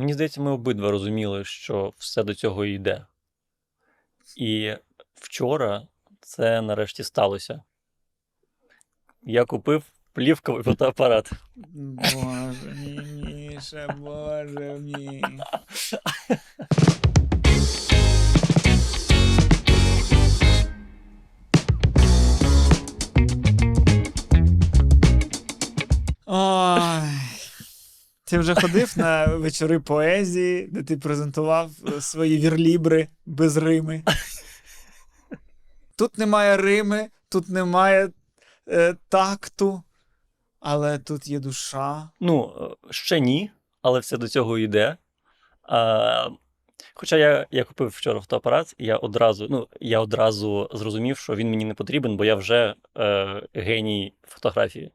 Мені здається, ми обидва розуміли, що все до цього йде. І вчора це нарешті сталося. Я купив плівковий фотоапарат. Боже мій, Міша, боже мій. Ой. Ти вже ходив на вечори поезії, де ти презентував е, свої вірлібри без рими. Тут немає рими, тут немає е, такту, але тут є душа. Ну, е, ще ні, але все до цього йде. А, хоча я, я купив вчора фотоапарат, я одразу, ну, я одразу зрозумів, що він мені не потрібен, бо я вже е, геній фотографії.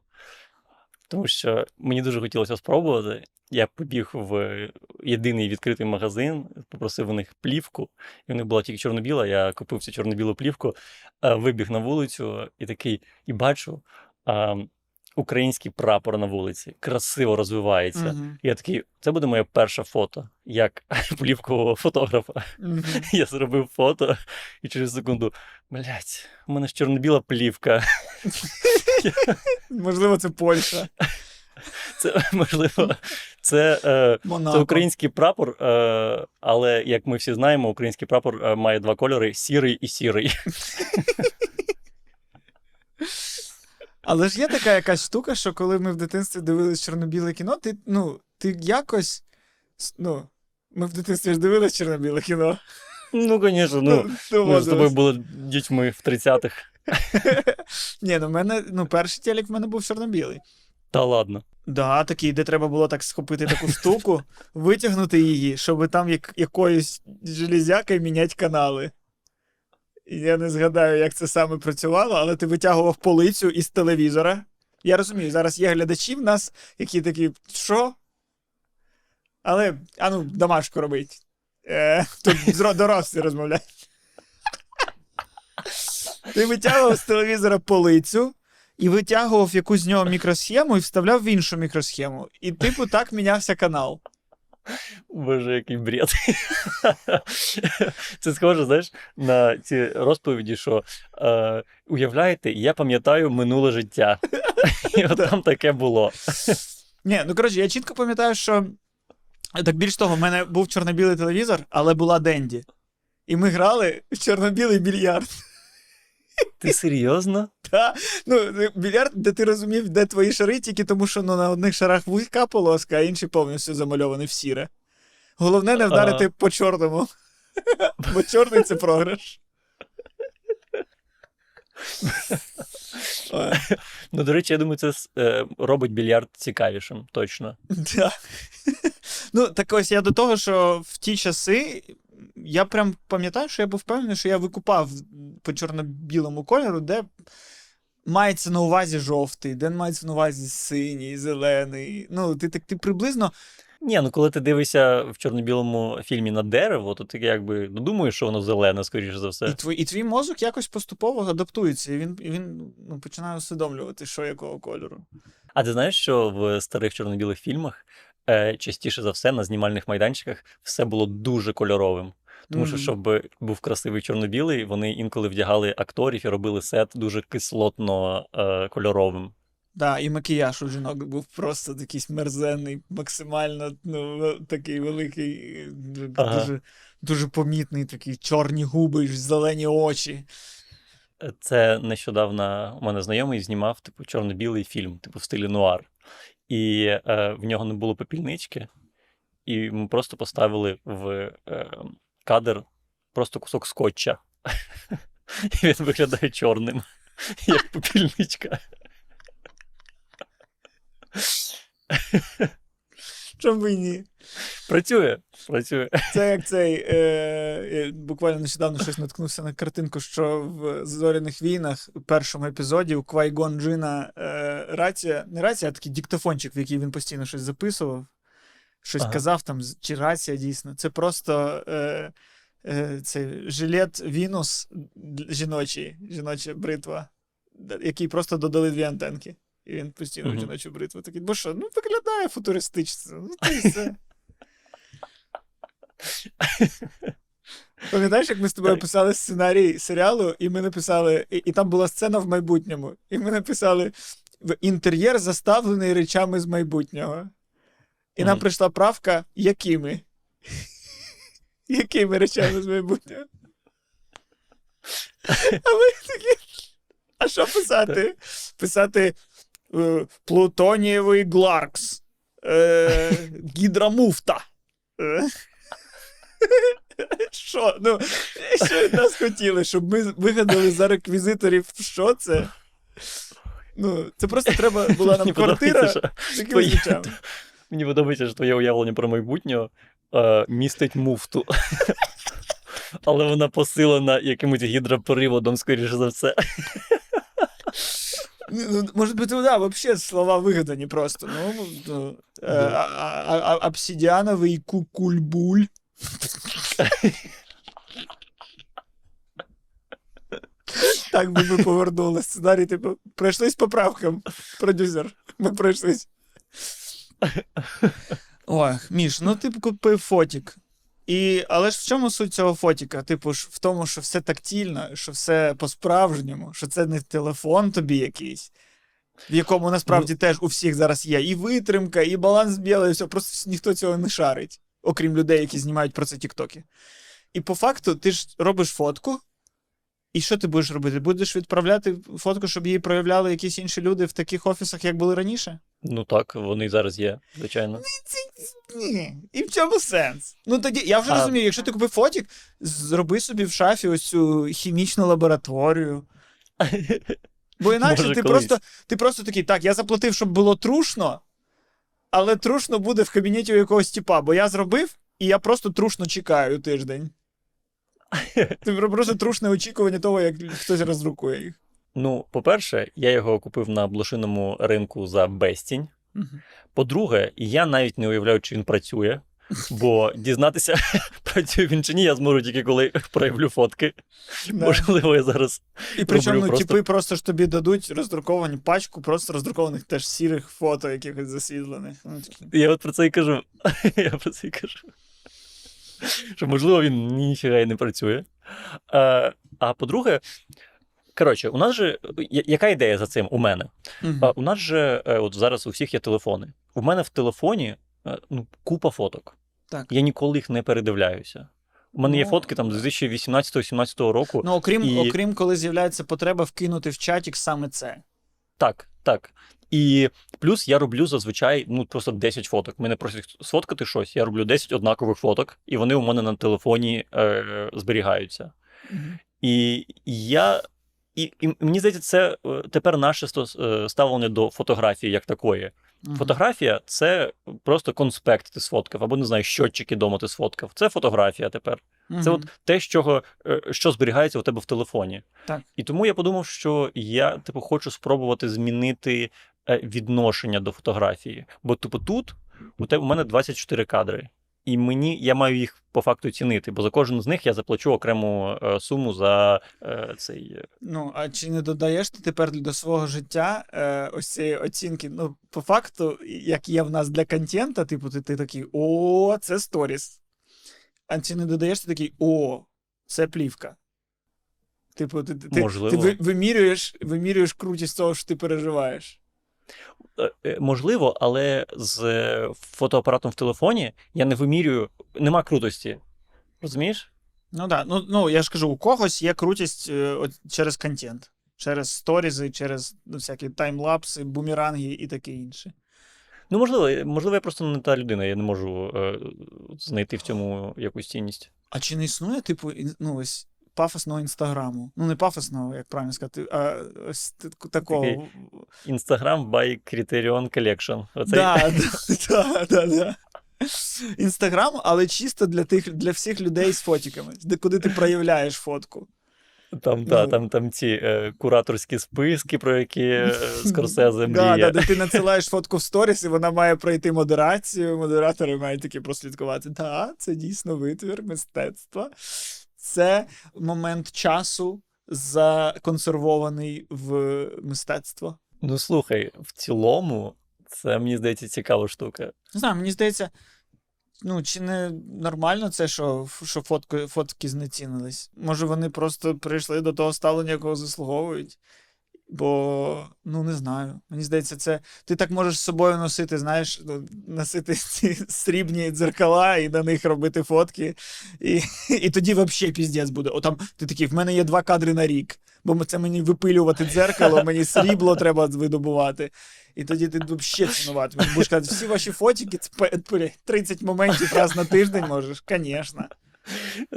Тому що мені дуже хотілося спробувати. Я побіг в єдиний відкритий магазин, попросив у них плівку, і в них була тільки чорно-біла. Я купив цю чорно-білу плівку, е, вибіг на вулицю і такий, і бачу український прапор на вулиці. Красиво розвивається. Мгм. Я такий, це буде моє перше фото, як плівкового фотографа. Мгм. Я зробив фото, і через секунду, блядь, у мене ж чорно-біла плівка. Можливо, це Польща. Це можливо, це, е, це український прапор, е, але як ми всі знаємо, український прапор е, має два кольори: сірий і сірий. Але ж є така якась штука, що коли ми в дитинстві дивились чорно-біле кіно, ти, ну, ти якось. Ну, ми в дитинстві ж дивились чорно-біле кіно. Ну, звісно, ну. Ми з тобою були дітьми в 30-х. Ні, ну в мене, ну, перший телек в мене був чорно-білий. Та ладно. Да, такий, де треба було так схопити таку штуку, витягнути її, щоб там як, якоюсь железякою міняти канали. Я не згадаю, як це саме працювало, але ти витягував полицю із телевізора. Я розумію, зараз є глядачі в нас, які такі, що? Але, а ну, домашку робить. Е, тут дорослі розмовляють. Ти витягував з телевізора полицю, і витягував якусь з нього мікросхему і вставляв в іншу мікросхему. І, типу, так мінявся канал. Боже, який бред. Це схоже, знаєш, на ці розповіді, що е, уявляєте, я пам'ятаю минуле життя. І от там таке було. Ні, ну коротше, я чітко пам'ятаю, що. Так більш того, в мене був чорно-білий телевізор, але була Денді. І ми грали в чорно-білий більярд. Ти серйозно? Та? Ну, більярд, де ти розумів, де твої шари, тільки тому, що ну, на одних шарах вузька полоска, а інші повністю замальовані в сіре. Головне не вдарити Ага. по чорному. Бо чорний це програш. Ну, до речі, я думаю, це е, робить більярд цікавішим, точно. да. Ну, так ось я до того, що в ті часи я прям пам'ятаю, що я був впевнений, що я викупав по чорно-білому кольору, де мається на увазі жовтий, де мається на увазі синій, зелений. Ну, ти так ти приблизно. Ні, ну коли ти дивишся в чорно-білому фільмі на дерево, то ти якби ну, думаєш, що воно зелене, скоріше за І все. твій, і твій мозок якось поступово адаптується, і він, і він ну, починає усвідомлювати, що якого кольору. А ти знаєш, що в старих чорно-білих фільмах е, частіше за все на знімальних майданчиках все було дуже кольоровим. Тому що, щоб був красивий чорно-білий, вони інколи вдягали акторів і робили сет дуже кислотно е, кольоровим. Да, і макіяж у жінок був просто такий мерзенний, максимально ну, такий великий, Ага. дуже, дуже помітний, такі чорні губи, зелені очі. Е, Це нещодавно у мене знайомий знімав типу чорно-білий фільм, типу в стилі нуар. І е, в нього не було попільнички, і ми просто поставили в е, кадр просто кусок скотча. І він виглядає чорним, як попільничка. Чому б і ні? Працює, працює. Це як цей. Е, буквально нещодавно щось наткнувся на картинку, що в Зоряних війнах у першому епізоді у Квайгон Джина е, рація, не рація, а такий диктофончик, в який він постійно щось записував, щось Ага. казав там, чи рація дійсно. Це просто е, е, цей жилет Вінус жіночий, жіноча бритва, який просто додали дві антенки. І він постійно Мгм. жіночу бритву такий, бо що, ну виглядає футуристично. Ну, то й все. Пам'ятаєш, як ми з тобою Так. писали сценарій серіалу, і ми написали, і, і там була сцена в майбутньому. І ми написали інтер'єр заставлений речами з майбутнього. І нам прийшла правка, якими? Якими речами з майбутнього? А ми такі. А що писати? Писати е, плутонієвий гларкс. Е. Що? Ну, що від нас хотіли, щоб ми вигадали за реквізиторів, що це? Ну, це просто треба була нам квартира з що речами. Мені подобається, що твоє уявлення про майбутнє е, містить муфту. Але вона посилена якимось гідроприводом, скоріше за все. Ну, може бути, да, взагалі слова вигадані просто. Ну, ну, е, а- а- а- обсидіановий кукульбуль. Так би ми повернули сценарій, типу, пройшлись по правкам, продюсер. Ми пройшлись. Ой, Міш, ну ти б купив фотік. І, але ж в чому суть цього фотіка? Типу ж в тому, що все тактільно, що все по-справжньому, що це не телефон тобі якийсь, в якому насправді теж у всіх зараз є і витримка, і баланс білий, і все. Просто ніхто цього не шарить, окрім людей, які знімають про це тіктоки. І по факту ти ж робиш фотку. І що ти будеш робити? Будеш відправляти фотку, щоб її проявляли якісь інші люди в таких офісах, як були раніше? Ну так, вони зараз є, звичайно. Ні. І в чому сенс? Ну тоді я вже А- розумію, якщо ти купив фотік, зроби собі в шафі ось цю хімічну лабораторію. Бо інакше Може, ти колись. просто, ти просто такий, так, я заплатив, щоб було трушно, але трушно буде в кабінеті у якогось типа, бо я зробив, і я просто трушно чекаю тиждень. Це просто трушне очікування того, як хтось роздрукує їх. Ну, по-перше, я його купив на блошиному ринку за безцінь. По-друге, я навіть не уявляю, чи він працює, бо дізнатися, працює він чи ні, я зможу тільки коли проявлю фотки. Да. Можливо, я зараз. І причому ну, просто- типи просто ж тобі дадуть роздруковані пачку, просто роздрукованих теж сірих фото, якихось засвітлених. Ну, Я от про це і кажу. Я про це і кажу. Що, можливо, він ніфіга і не працює. А, а по-друге, коротше, у нас же. Яка ідея за цим у мене? А, у нас же е, от зараз у всіх є телефони. У мене в телефоні е, ну, купа фоток. Так. Я ніколи їх не передивляюся. У мене є Ну, фотки там з 2018-2017 року. Ну, окрім, і- окрім коли з'являється потреба вкинути в чатік саме це. Так, так. І плюс я роблю зазвичай ну, просто 10 фоток. Мене просять сфоткати щось. Я роблю 10 однакових фоток, і вони у мене на телефоні е, зберігаються. І я. І, і мені здається, це е, тепер наше е, ставлення до фотографії як такої. Мгм. Фотографія це просто конспект ти сфоткав, або не знаю, щотчики дома ти сфоткав. Це фотографія тепер. Це от те, чого, е, що зберігається у тебе в телефоні. Так. І тому я подумав, що я, типу, хочу спробувати змінити відношення до фотографії. Бо, типу, тут у тебе у мене 24 кадри. І мені я маю їх по факту цінити, бо за кожен з них я заплачу окрему е, суму за е, цей. е, Ну, а чи не додаєш ти тепер до свого життя е, ось цієї оцінки? Ну, по факту, як є в нас для контента, типу, ти, ти такий, о, це сторіс. А чи не додаєш ти такий, о, це плівка. Типу, ти, ти, ти, Можливо. ти вимірюєш, вимірюєш крутість того, що ти переживаєш. Е, Можливо, але з е, фотоапаратом в телефоні я не вимірюю, нема крутості. Розумієш? Ну так, ну, ну я ж кажу, у когось є крутість е, от, через контент, через сторізи, через ну, всякі таймлапси, бумеранги і таке інше. Ну, можливо, можливо, я просто не та людина, я не можу е, знайти в цьому якусь цінність. А чи не існує, типу, ну, ось пафосного інстаграму? Ну, не пафосного, як правильно сказати, а ось такого. Instagram by Criterion Collection. Да, да, да, да. Інстаграм, але чисто для тих для всіх людей з фотіками, де куди ти проявляєш фотку. Там, та, Ну. там, там ці е, кураторські списки, про які е, Скорсезе Да, мріє. да, де ти надсилаєш фотку в сторіс, і вона має пройти модерацію. Модератори мають таки прослідкувати. Так, це дійсно витвір мистецтва. Це момент часу законсервований в мистецтво. Ну слухай, в цілому, це мені здається цікава штука. Не знаю, мені здається, Ну, чи не нормально це, що, що фотки, фотки знецінились? Може, вони просто прийшли до того ставлення, якого заслуговують? Бо, ну не знаю. Мені здається, це. Ти так можеш з собою носити, знаєш, ну, носити ці срібні дзеркала і на них робити фотки. І, і тоді взагалі піздець буде. О, там ти такий, в мене є два кадри на рік, бо це мені випилювати дзеркало, мені срібло треба видобувати. І тоді ти взагалі цінуватимеш. Будеш казати, всі ваші фотики, це пе- пе- 30 моментів раз на тиждень можеш, звісно.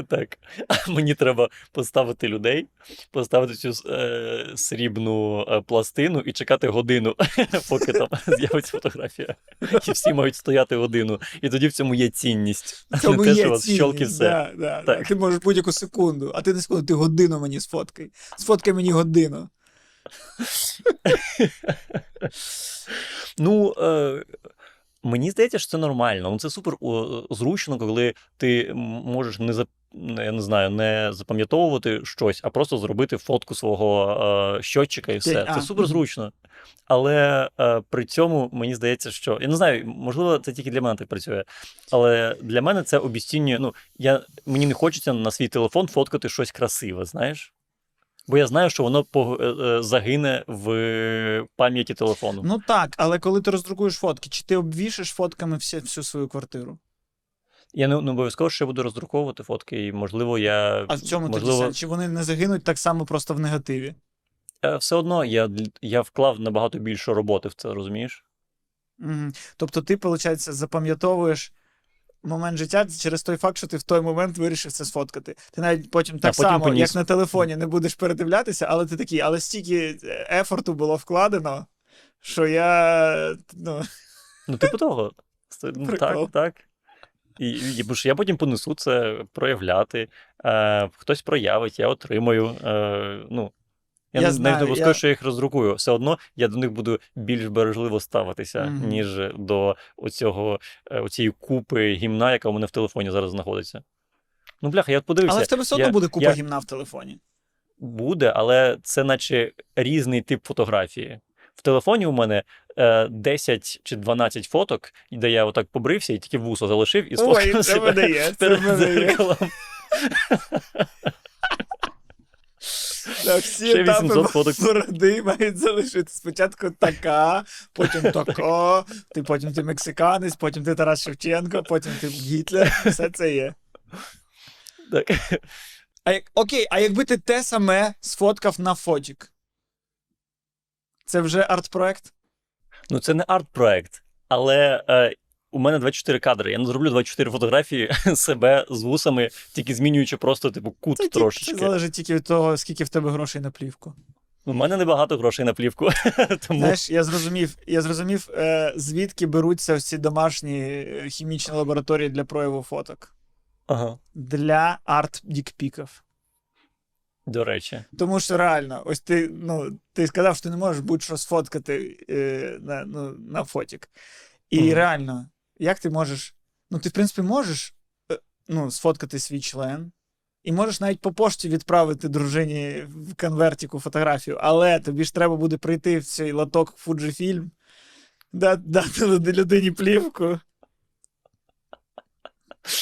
Так. Мені треба поставити людей, поставити цю е, срібну е, пластину і чекати годину, поки там з'явиться фотографія. І всі мають стояти годину. І тоді в цьому є цінність. Не те, що у вас щолки все. Да, да. Так. Ти можеш будь-яку секунду, а ти не секунду, ти годину мені сфоткай. Сфоткай мені годину. Ну, е, мені здається, що це нормально. Ну, Це супер зручно, коли ти можеш не за. Я не знаю, не запам'ятовувати щось, а просто зробити фотку свого е, щотчика і все. Це супер зручно. Але е, при цьому мені здається, що я не знаю, можливо, це тільки для мене так працює. Але для мене це обіцінює. Ну, я, мені не хочеться на свій телефон фоткати щось красиве, знаєш? Бо я знаю, що воно е, е, загине в пам'яті телефону. Ну так, але коли ти роздрукуєш фотки, чи ти обвішиш фотками всі, всю свою квартиру? Я не, не обов'язково, що я буду роздруковувати фотки, і можливо, я А в цьому можливо, тоді сенс? Чи вони не загинуть так само просто в негативі? е, все одно я, я вклав набагато більше роботи в це, розумієш? Угу. Тобто ти, виходить, запам'ятовуєш момент життя через той факт, що ти в той момент вирішив це сфоткати. Ти навіть потім так потім само, поніс. як на телефоні, не будеш передивлятися, але ти такий, але стільки ефорту було вкладено, що я. Ну, Ну, типу того. Ну, Прикол. так, так. І, і, бо ж я потім понесу це проявляти. Е, хтось проявить, я отримаю. Е, ну, я, Я не- знаю, не обов'язково, я- що я їх роздрукую. Все одно я до них буду більш бережливо ставитися, Мгм. ніж до оцього, е, оцієї купи гімна, яка у мене в телефоні зараз знаходиться. Ну, бляха, я от подивився. але в тебе все одно я- буде купа я- гімна в телефоні. Буде, але це наче різний тип фотографії. В телефоні у мене е, 10 чи 12 фоток, де я отак побрився і тільки вусо залишив і Ой, сфоткав це себе мене є, це мене є. Так, всі Ще етапи 800 фоток. бороди мають залишити. Спочатку така, потім тако, ти потім ти мексиканець, потім ти Тарас Шевченко, потім ти Гітлер. Все це є. Так. А як, окей, а якби ти те саме сфоткав на фотік? Це вже арт-проект? Ну, це не арт-проект, але е, у мене 24 кадри. Я не зроблю 24 фотографії себе з вусами, тільки змінюючи просто типу кут Це, трошечки. це залежить тільки від того, скільки в тебе грошей на плівку. У мене небагато грошей на плівку. Тому Знаєш, я зрозумів, я зрозумів, е, звідки беруться ці домашні е, хімічні лабораторії для прояву фоток. ага, Для арт-дікпіків. до речі. Тому що реально, ось ти, ну, ти сказав, що ти не можеш будь-що сфоткати е, на, ну, на фотік. І Мгм. реально, як ти можеш. Ну, ти, в принципі, можеш е, ну, сфоткати свій член, і можеш навіть по пошті відправити дружині в конвертіку фотографію, але тобі ж треба буде прийти в цей лоток да- дати людині плівку.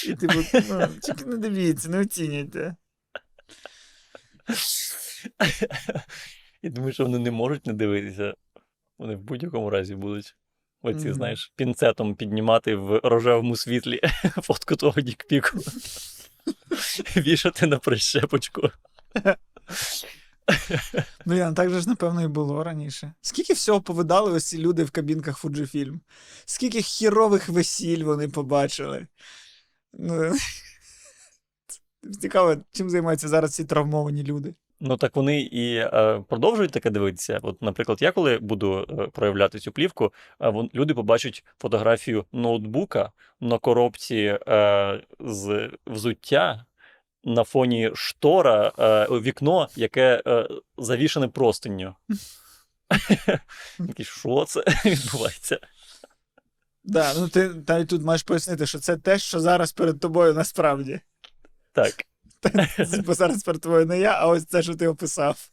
І типу, ну, тільки не дивіться, не оцінюйте. Я думаю, що вони не можуть не дивитися. Вони в будь-якому разі будуть. Оці, Мгм. знаєш, пінцетом піднімати в рожевому світлі фотку того дікпіку. Вішати на прищепочку. Ну, Ян, так же ж, напевно, і було раніше. Скільки всього повидали ось ці люди в кабінках Fujifilm? Скільки хірових весіль вони побачили? Ну, Цікаво, чим займаються зараз ці травмовані люди. Ну так вони і е, продовжують таке дивитися. От, наприклад, я коли буду е, проявляти цю плівку, е, вон, люди побачать фотографію ноутбука на коробці е, з взуття на фоні штора, е, вікно, яке е, завішане простинню. Що це відбувається? Да, ну ти навіть тут маєш пояснити, що це те, що зараз перед тобою насправді. Так. Бо зараз перед тобою не я, а ось це, що ти описав.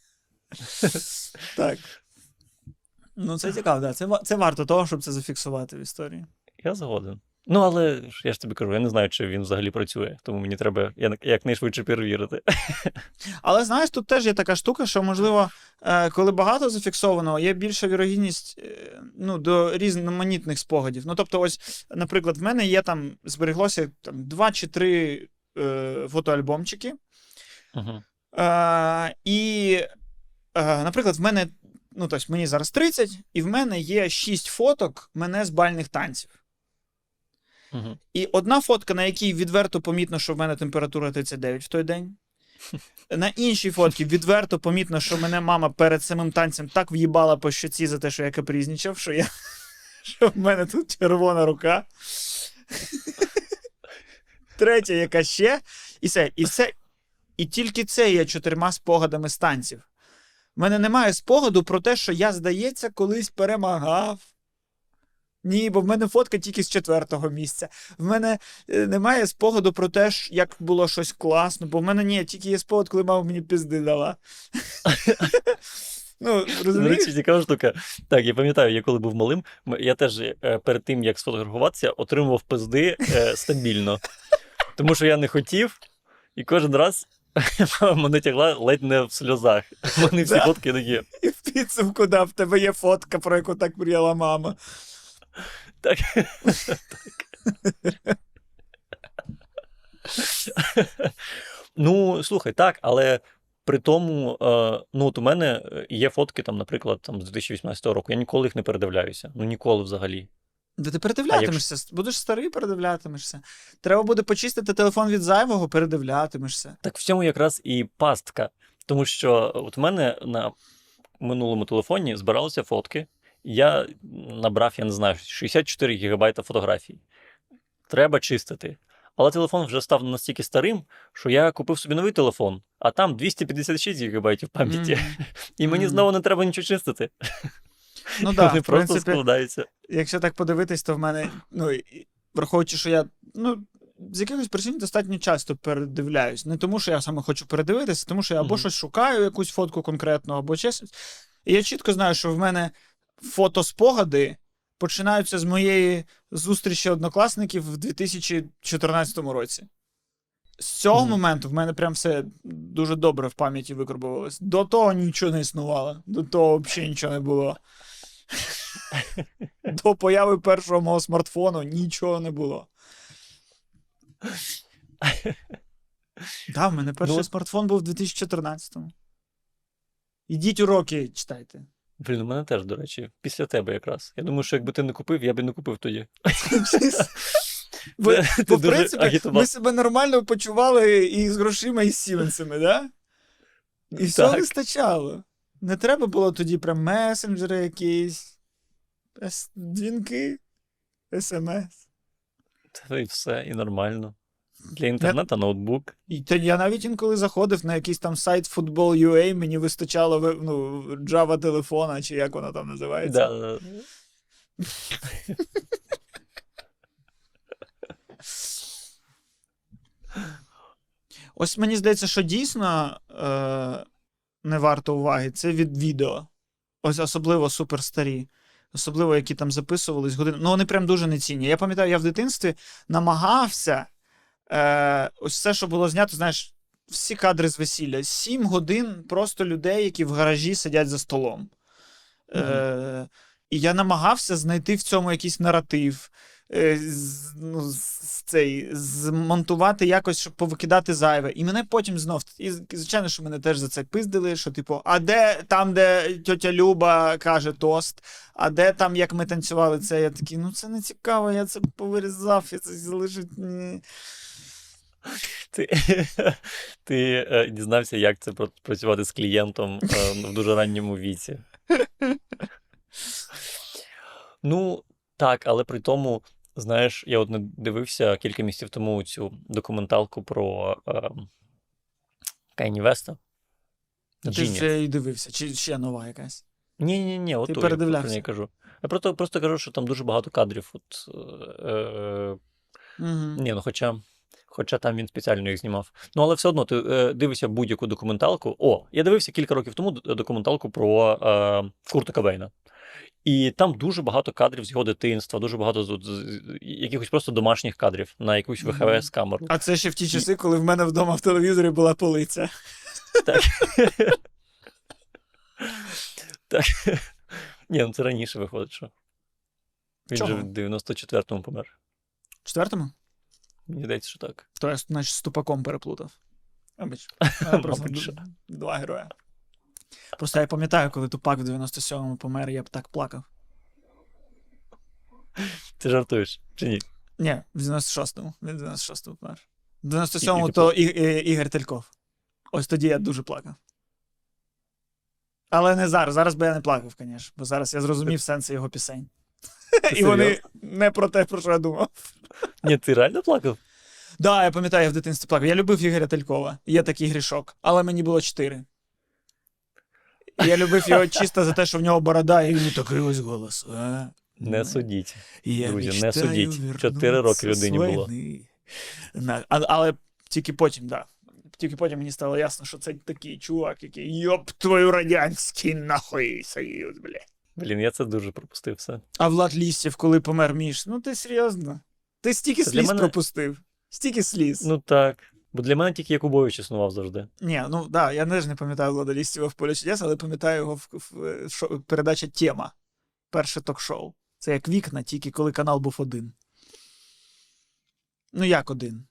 Так. Ну, це цікаво, да. Це, це варто того, щоб це зафіксувати в історії. Я згоден. Ну, але я ж тобі кажу, я не знаю, чи він взагалі працює, тому мені треба якнайшвидше перевірити. Але знаєш, тут теж є така штука, що можливо, е, коли багато зафіксовано, є більша вірогідність е, ну, до різноманітних спогадів. Ну, тобто, ось, наприклад, в мене є там збереглося там, два чи три е, фотоальбомчики. Угу. Е, і, е, наприклад, в мене, ну, тобто, мені зараз 30, і в мене є 6 фоток мене з бальних танців. Угу. І одна фотка, на якій відверто помітно, що в мене температура 39 в той день. На іншій фотці відверто помітно, що мене мама перед самим танцем так в'їбала по щоці за те, що я капризнічав, що я. Що в мене тут червона рука. Третя, яка ще. І все. І все. І тільки це є чотирма спогадами з танців. В мене немає спогаду про те, що я, здається, колись перемагав. Ні, бо в мене фотка тільки з четвертого місця. В мене е, немає спогаду про те, як було щось класно, бо в мене ні, тільки є спогад, коли мама мені пізди дала. Ну, розумієш? цікава штука. Так, я пам'ятаю, я коли був малим, я теж е, перед тим, як сфотографуватися, отримував пизди е, стабільно. Тому що я не хотів, і кожен раз мене тягла ледь не в сльозах. Вони всі Да. фотки такі. І в підсумку, да, в тебе є фотка, про яку так мріяла мама. Так. ну, слухай, так, але при тому, е, ну, от у мене є фотки, там, наприклад, там, з 2018 року. Я ніколи їх не передивляюся. Ну, ніколи взагалі. Да ти передивлятимешся, будеш старий, передивлятимешся. Треба буде почистити телефон від зайвого, передивлятимешся. Так в цьому якраз і пастка. Тому що от в мене на минулому телефоні збиралися фотки. Я набрав, я не знаю, 64 гігабайта фотографій. Треба чистити. Але телефон вже став настільки старим, що я купив собі новий телефон, а там 256 гігабайтів пам'яті. Мгм. І мені знову не треба нічого чистити. Ну так, Вони в просто принципі, складаються. якщо так подивитись, то в мене, ну, враховуючи, що я, ну, з якихось причин достатньо часто передивляюсь. Не тому, що я саме хочу передивитися, тому що я або Мгм. щось шукаю, якусь фотку конкретну, або щось. І я чітко знаю, що в мене фотоспогади починаються з моєї зустрічі однокласників в 2014 році. З цього Мгм. моменту в мене прям все дуже добре в пам'яті викорбувалось. До того нічого не існувало, до того взагалі нічого не було. До появи першого мого смартфону нічого не було. Так, в мене перший Ну, смартфон був у 2014-му. Ідіть уроки читайте. Блін, у мене теж, до речі, після тебе якраз. Я думаю, що якби ти не купив, я б і не купив тоді. Бо, Ти в дуже принципі, агітував. ми себе нормально почували і з грошима, і з сіменсами, да? І все Так. вистачало. Не треба було тоді прям месенджери якісь, дзвінки, смс. Та і все, і нормально. Для інтернету ноутбук. І то я навіть інколи заходив на якийсь там сайт Football.ua, мені вистачало ну, Java телефона, чи як воно там називається. Да. Ось мені здається, що дійсно е, не варто уваги, це від відео. Ось особливо суперстарі. Особливо, які там записувались години. Ну, вони прям дуже нецінні. Я пам'ятаю, я в дитинстві намагався е, ось все, що було знято, знаєш, всі кадри з весілля. Сім годин просто людей, які в гаражі сидять за столом. Е, і я намагався знайти в цьому якийсь наратив. Е, з- ну, з- цей, змонтувати якось, щоб повикидати зайве. І мене потім знов. І, звичайно, що мене теж за це пиздили, що, типу, а де там, де тьотя Люба каже тост, а де там, як ми танцювали це, я такий, ну це не цікаво, я це повирізав, я це залишив. Ти, ти е, дізнався, як це працювати з клієнтом е, в дуже ранньому віці. Ну, так, але при тому, знаєш, я от не дивився кілька місяців тому цю документалку про е, Кайні Веста. Ти Genius. вже і дивився, чи ще нова якась. Ні, ні, ні, от Ти я передивлявся? про неї кажу. Я просто, просто кажу, що там дуже багато кадрів. От, е, е, Угу. ні, ну хоча, хоча там він спеціально їх знімав. Ну, але все одно ти е, дивишся будь-яку документалку. О, я дивився кілька років тому документалку про е, Курта Кобейна. І там дуже багато кадрів з його дитинства, дуже багато з- з- з- якихось просто домашніх кадрів на якусь Мгм. ВХС-камеру. А це ще в ті часи, коли в мене вдома в телевізорі була полиця. Так. так. Ні, ну це раніше виходить, що. Він же в 94-му помер. В четвертому? Мені здається, що так. То я, значить, з тупаком переплутав. Просто Мабуть, що. два героя. Просто я пам'ятаю, коли тупак в 97-му помер, я б так плакав. Ти жартуєш чи ні? Ні, в 96-му. Він в 96-му помер. В 97-му І- і то І- І- Ігор Тельков. Ось тоді я дуже плакав. Але не зараз. Зараз би я не плакав, звісно, бо зараз я зрозумів сенси його пісень. Ти І вони серйозно? не про те, про що я думав. Ні, ти реально плакав? Да, я пам'ятаю, я в дитинстві плакав. Я любив Ігоря Телькова. Є такий грішок, але мені було 4. Я любив його чисто за те, що в нього борода, і він такий ось голос. А? Не судіть. Я Друзі, не судіть. Чотири роки людині було. На- а- Але тільки потім, да. Тільки потім мені стало ясно, що це такий чувак, який йоп твою радянський нахуй союз, бля. Блін, я це дуже пропустив все. А Влад Лістів, коли помер Міш, ну ти серйозно? Ти стільки Це сліз мене- пропустив. Стільки сліз. Ну так. Бо для мене тільки Якубович існував завжди. Ні, ну да, я теж не пам'ятаю Влада Лістєва в полі чудес, але пам'ятаю його в, в, в шо- передача Тема. Перше ток-шоу. Це як вікна, тільки коли канал був один. Ну, як один?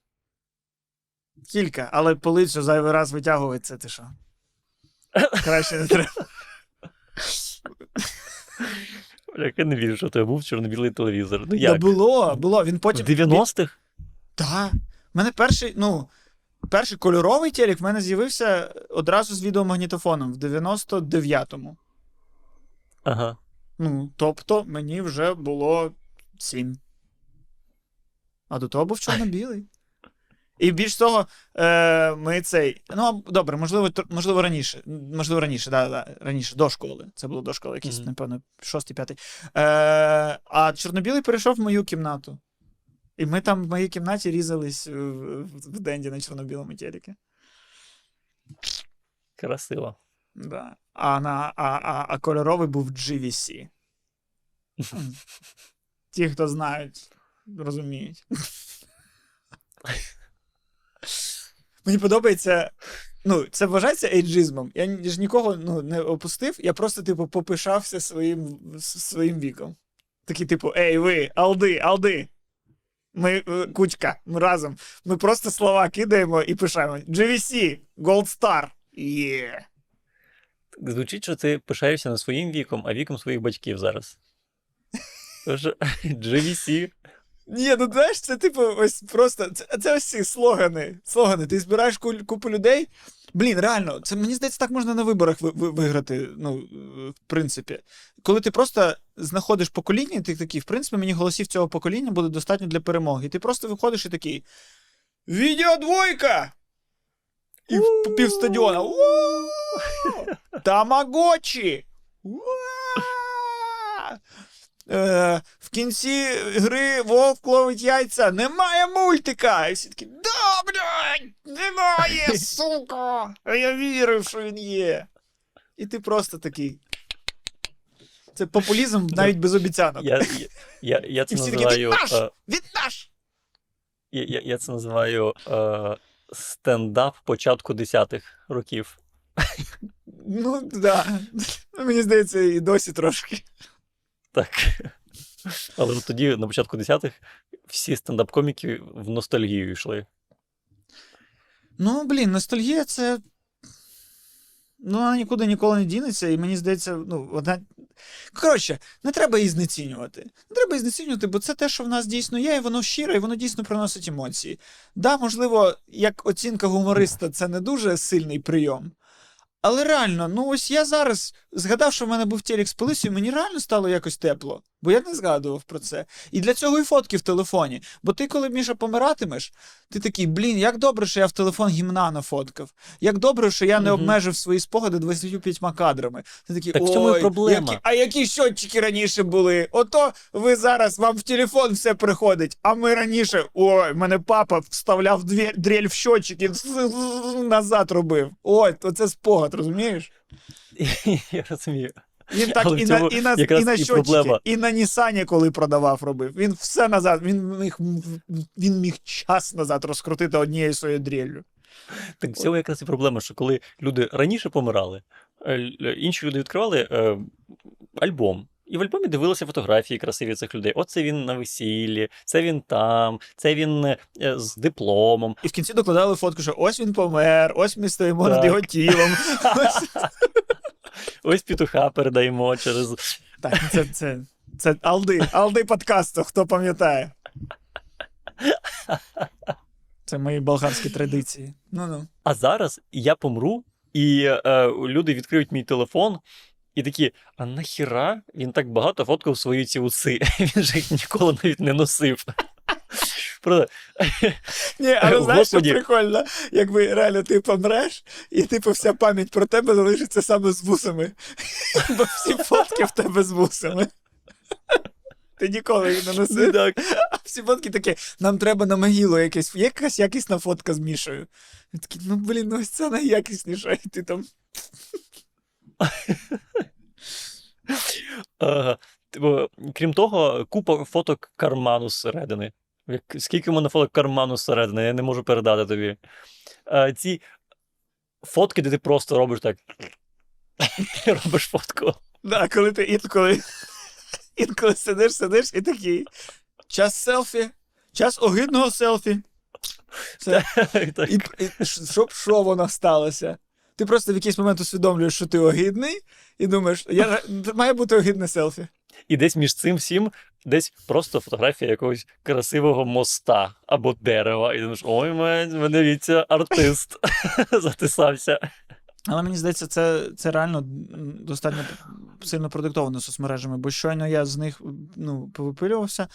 Кілька, але полицю зайвий раз витягувати, це ти що? Краще не треба. Бля, Я не вірю, що це був чорно-білий телевізор. Ну Да було, було. Він В 90-х? Так. У мене перший, ну, перший кольоровий телек в мене з'явився одразу з відеомагнітофоном в 99-му. Ага. Ну, тобто мені вже було сім. А до того був чорно-білий. І більш того, е, ми цей. Ну, добре, можливо, можливо, раніше. Можливо, раніше, да, да, раніше, до школи. Це було до школи, якийсь, Мгм. напевно, шостий, п'ятий. Е, а чорно-білий перейшов в мою кімнату. І ми там в моїй кімнаті різались в, в, в Денді на чорно-білому телекі. Красиво. Да. А, на, а, а, а кольоровий був GVC. Ті, хто знають, розуміють. Мені подобається. Ну, це вважається ейджизмом. Я ж нікого ну, не опустив, я просто, типу, попишався своїм, своїм віком. Такий, типу, ей, ви, алди, алди. Ми е, кучка, ми разом. Ми просто слова кидаємо і пишаємо. GVC, Gold Star. Є. Звучить, що ти пишаєшся не своїм віком, а віком своїх батьків зараз. Тож GVC. Ні, ну знаєш, це типу, ось просто це, це ось ці слогани. Слогани. Ти збираєш купу людей. Блін, реально, це мені здається, так можна на виборах ви, ви- виграти. Ну, е, в принципі. Коли ти просто знаходиш покоління, ти такий, в принципі, мені голосів цього покоління буде достатньо для перемоги. І ти просто виходиш і такий. Відеодвойка! І в пів стадіона. Тамагочі! Кінці гри Вовк ловить яйця. Немає мультика. І всі такі, да, блядь, немає, сука! А я вірив, що він є. І ти просто такий. Це популізм навіть без обіцянок. Я, я, я, я це І всі такі, називаю. «Від наш! е, Від наш! Я, я, я це називаю е, стендап початку 10-х років. Ну, да. Мені здається, і досі трошки. Так. Але от тоді, на початку 10-х, всі стендап-коміки в ностальгію йшли. Ну, блін, ностальгія це. Ну, вона нікуди ніколи не дінеться, і мені здається, ну, вона. Коротше, не треба її знецінювати. Не треба її знецінювати, бо це те, що в нас дійсно є, і воно щире, і воно дійсно приносить емоції. Да, можливо, як оцінка гумориста, це не дуже сильний прийом. Але реально, ну ось я зараз згадав, що в мене був телек з полицею, мені реально стало якось тепло, бо я не згадував про це. І для цього і фотки в телефоні. Бо ти, коли Міша помиратимеш, ти такий, блін, як добре, що я в телефон гімна нафоткав. Як добре, що я не обмежив свої спогади 25 кадрами. Ти такий, Так в цьому і ой, проблема. Які, а які щотчики раніше були? Ото ви зараз вам в телефон все приходить, а ми раніше, ой, мене папа вставляв дрель в щотчик і назад робив. Ой, то це спогад, розумієш? Я розумію. Він так Але і на, і на, і на щочки, і на Нісані, коли продавав, робив. Він все назад, він міг, він міг час назад розкрутити однією своєю дріллю. Так в цьому якраз і проблема, що коли люди раніше помирали, е, інші люди відкривали е, альбом. І в альбомі дивилися фотографії красиві цих людей. Оце він на весіллі, це він там, це він е, з дипломом. І в кінці докладали фотку, що ось він помер, ось ми стоїмо над його тілом. Ось петуха передаємо через. Так, це, це, це Алди, Алди подкасту, хто пам'ятає. Це мої болгарські традиції. Ну-ну. А зараз я помру, і е, люди відкриють мій телефон. І такі, а нахіра він так багато фоткав свої ці уси? Він же їх ніколи навіть не носив. Ні, але знаєш, що прикольно, якби реально ти помреш, і типу вся пам'ять про тебе залишиться саме з вусами. Бо всі фотки в тебе з вусами. Ти ніколи їх не носив. так. А всі фотки такі, нам треба на могилу якесь, якась якісна фотка з Мішою. Я такий, ну блін, ну ось це найякісніша, і ти там. Типу, крім того, купа фоток карману зсередини. Скільки в мене фоток карману зсередини, я не можу передати тобі. Ці фотки, де ти просто робиш так. Робиш фотку. Да, коли ти інколи, інколи сидиш, сидиш і такий. Час селфі, час огидного селфі. Все. Так. І, і щоб що воно сталося? Ти просто в якийсь момент усвідомлюєш, що ти огидний, і думаєш, я, має бути огидне селфі. І десь між цим всім, десь просто фотографія якогось красивого моста або дерева. І думаєш, ой, мене дивіться, артист затисався. Але мені здається, це, це реально достатньо сильно продиктовано соцмережами, бо щойно я з них ну, повипилювався.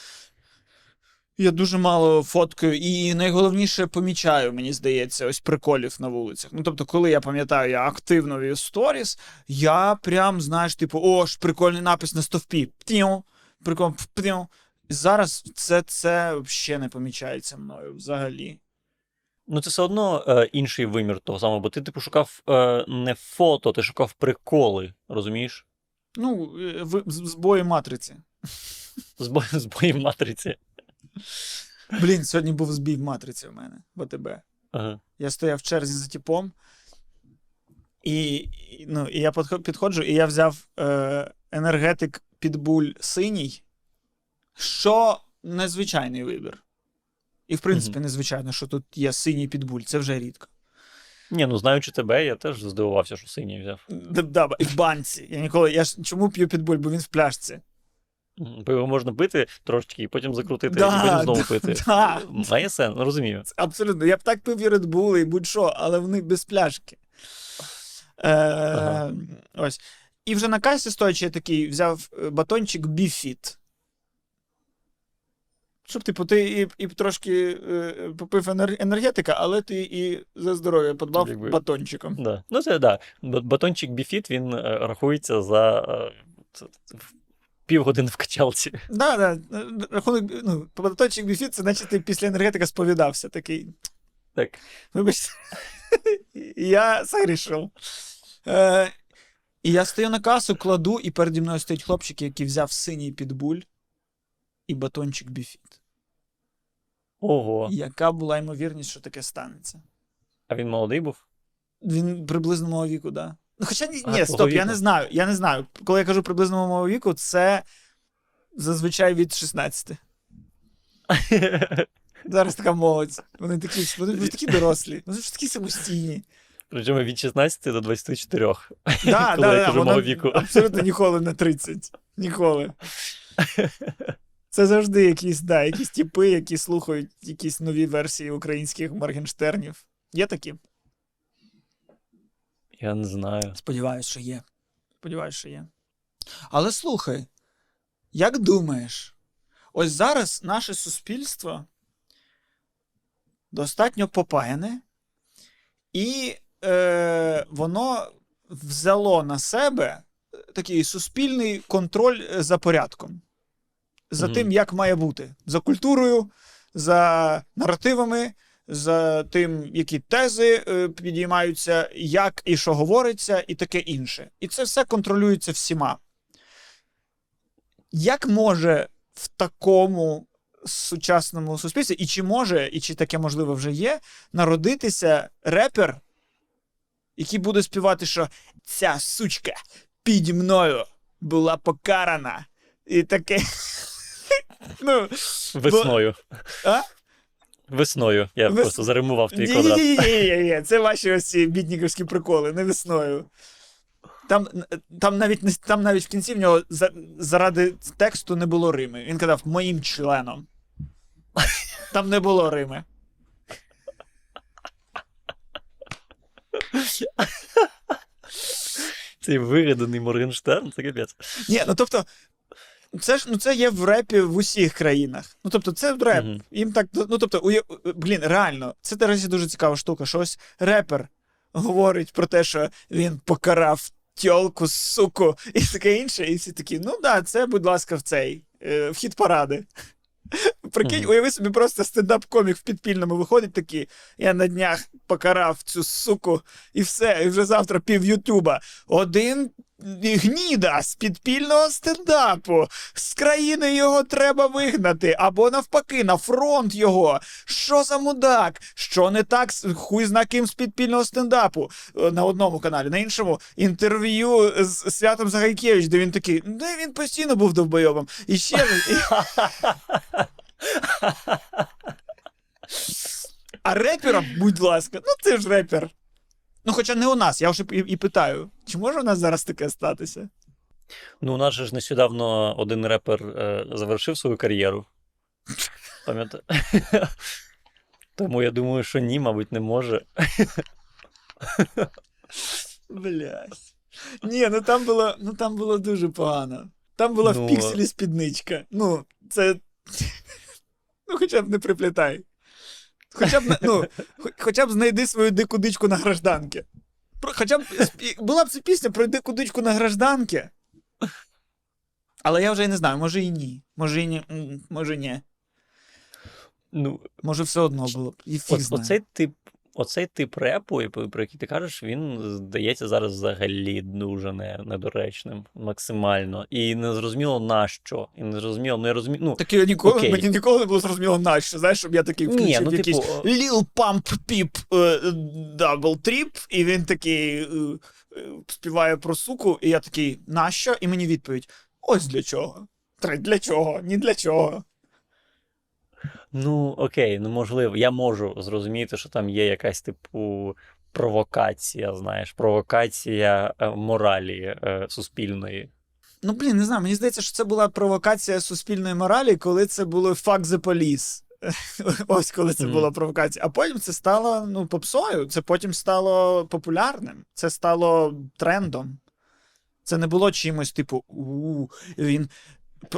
Я дуже мало фоткаю, і найголовніше помічаю, мені здається, ось приколів на вулицях. Ну, тобто, коли я пам'ятаю, я активно вів сторіс, я прям, знаєш, типу, о, ж прикольний напис на стовпі. Птіу, прикол, птіу. І зараз це, це взагалі не помічається мною взагалі. Ну, це все одно е, інший вимір того самого, бо ти типу шукав е, не фото, ти шукав приколи, розумієш? Ну, е, в- з- збої матриці. Збої матриці. Блін, сьогодні був збій в матриці в мене в АТБ. Ага. Я стояв в черзі за типом, і, ну, і я підходжу, і я взяв е, енергетик Підбуль синій, що незвичайний вибір. І, в принципі, незвичайно, що тут є синій підбуль, це вже рідко. Ні, ну знаючи тебе, я теж здивувався, що синій взяв. Да, і в банці. Я ніколи. Я ж чому п'ю підбуль, бо він в пляшці. Бо його можна пити трошечки і потім закрутити, Да, і потім знову да, пити. да. Має сенс, ну, розумію. Абсолютно. Я б так пив і Red Bull, і будь-що, але вони без пляшки. Е, Ага. Ось. І вже на касі стоячи, я такий взяв е, батончик Біфіт. Щоб, типу, ти і, і трошки е, попив енергетика, але ти і за здоров'я подбав Якби- батончиком. Да. Ну, це да. Батончик біфіт він е, рахується за е, півгодини в качалці. Да, да. Рахунок, ну, батончик Біфіт, це наче ти після енергетика сповідався. Такий. Так. Вибачте, я согрішив. Е, і я стою на касу, кладу, і переді мною стоїть хлопчик, який взяв синій підбуль і батончик біфіт. Ого. Яка була ймовірність, що таке станеться? А він молодий був? Він приблизно мого віку, да. Ну, хоча ні, А, ні стоп, я не знаю. Я не знаю. Коли я кажу приблизно мого віку, це зазвичай від 16. Зараз така молодь. Вони такі, вони такі дорослі, вони вже такі самостійні. Причому від 16 до 24. Да, Коли да, я да, кажу вона мого віку. Абсолютно ніколи не 30. Ніколи. Це завжди якісь, да, якісь типи, які слухають якісь нові версії українських Моргенштернів. Є такі? Я не знаю. Сподіваюсь, що є. Сподіваюсь, що є. Але слухай, як думаєш, ось зараз наше суспільство достатньо попаяне, і е, воно взяло на себе такий суспільний контроль е, за порядком, за Мгм. тим, як має бути, за культурою, за наративами, за тим, які тези е, підіймаються, як і що говориться, і таке інше. І це все контролюється всіма. Як може в такому сучасному суспільстві, і чи може, і чи таке можливо вже є, народитися репер, який буде співати, що ця сучка піді мною була покарана. І таке. Ну, Весною. А? Весною. Я Вес- просто заримував твій квадрат. ні, ні, ні, ні, це ваші ось ці бідніковські приколи, не весною. Там, там, навіть, там навіть в кінці в нього за, заради тексту не було Рими. Він казав моїм членом. Там не було Рими. Цей вигаданий Моргенштерн, це капець. Ні, ну тобто, це ж ну це є в репі в усіх країнах. Ну тобто, це реп. Мгм. Їм так. Ну тобто, уя... блін, реально, це речі, дуже цікава штука. Що ось репер говорить про те, що він покарав тьолку, суку і таке інше. І всі такі, ну да, це, будь ласка, в цей е, в хід паради. Прикинь, Мгм. уяви собі просто стендап-комік в підпільному виходить такий, я на днях покарав цю суку, і все, і вже завтра пів Ютуба. Один гніда з підпільного стендапу. З країни його треба вигнати, або навпаки, на фронт його. Що за мудак? Що не так? з- Хуй зна ким з підпільного стендапу Е, на одному каналі, на іншому інтерв'ю з Святом Загайкевич, де він такий, де він постійно був довбойобом. І ще. А репером, будь ласка, ну це ж репер. Ну, хоча не у нас, я вже і, і питаю, чи може у нас зараз таке статися? Ну, у нас же ж нещодавно один репер е, завершив свою кар'єру. Пам'ятаю. Тому я думаю, що ні, мабуть, не може. Блядь. Ні, ну там було, ну там було дуже погано. Там була Ну, в пікселі спідничка. Ну, це. Ну, хоча б не приплітай. Хоча б, ну, хоча б знайди свою дику дичку на гражданки. Хоча б була б це пісня про дику дичку на гражданки. Але я вже і не знаю, може і ні. Може і ні. Може ні. Ну, Може, все одно було б. І фіг знає. оцей тип, оцей тип репу, про який ти кажеш, він здається зараз взагалі дуже не, недоречним, максимально. І не зрозуміло на що. І не зрозуміло, не розумію. Ну, Так я ніколи, Окей. мені ніколи не було зрозуміло, нащо. Знаєш, щоб я такий включив ні, ну, якийсь типу, Lil Pump Pip е, Double Trip, і він такий е, е, співає про суку, і я такий, нащо? І мені відповідь: ось для чого. Три, Для чого? Ні для чого. Ну окей, ну можливо, я можу зрозуміти, що там є якась типу провокація, знаєш, провокація е, моралі е, суспільної. Ну, блін, не знаю, мені здається, що це була провокація суспільної моралі, коли це було Fuck the Police. Ось коли це була провокація. А потім це стало ну, попсою, це потім стало популярним, це стало трендом. Це не було чимось, типу, у він,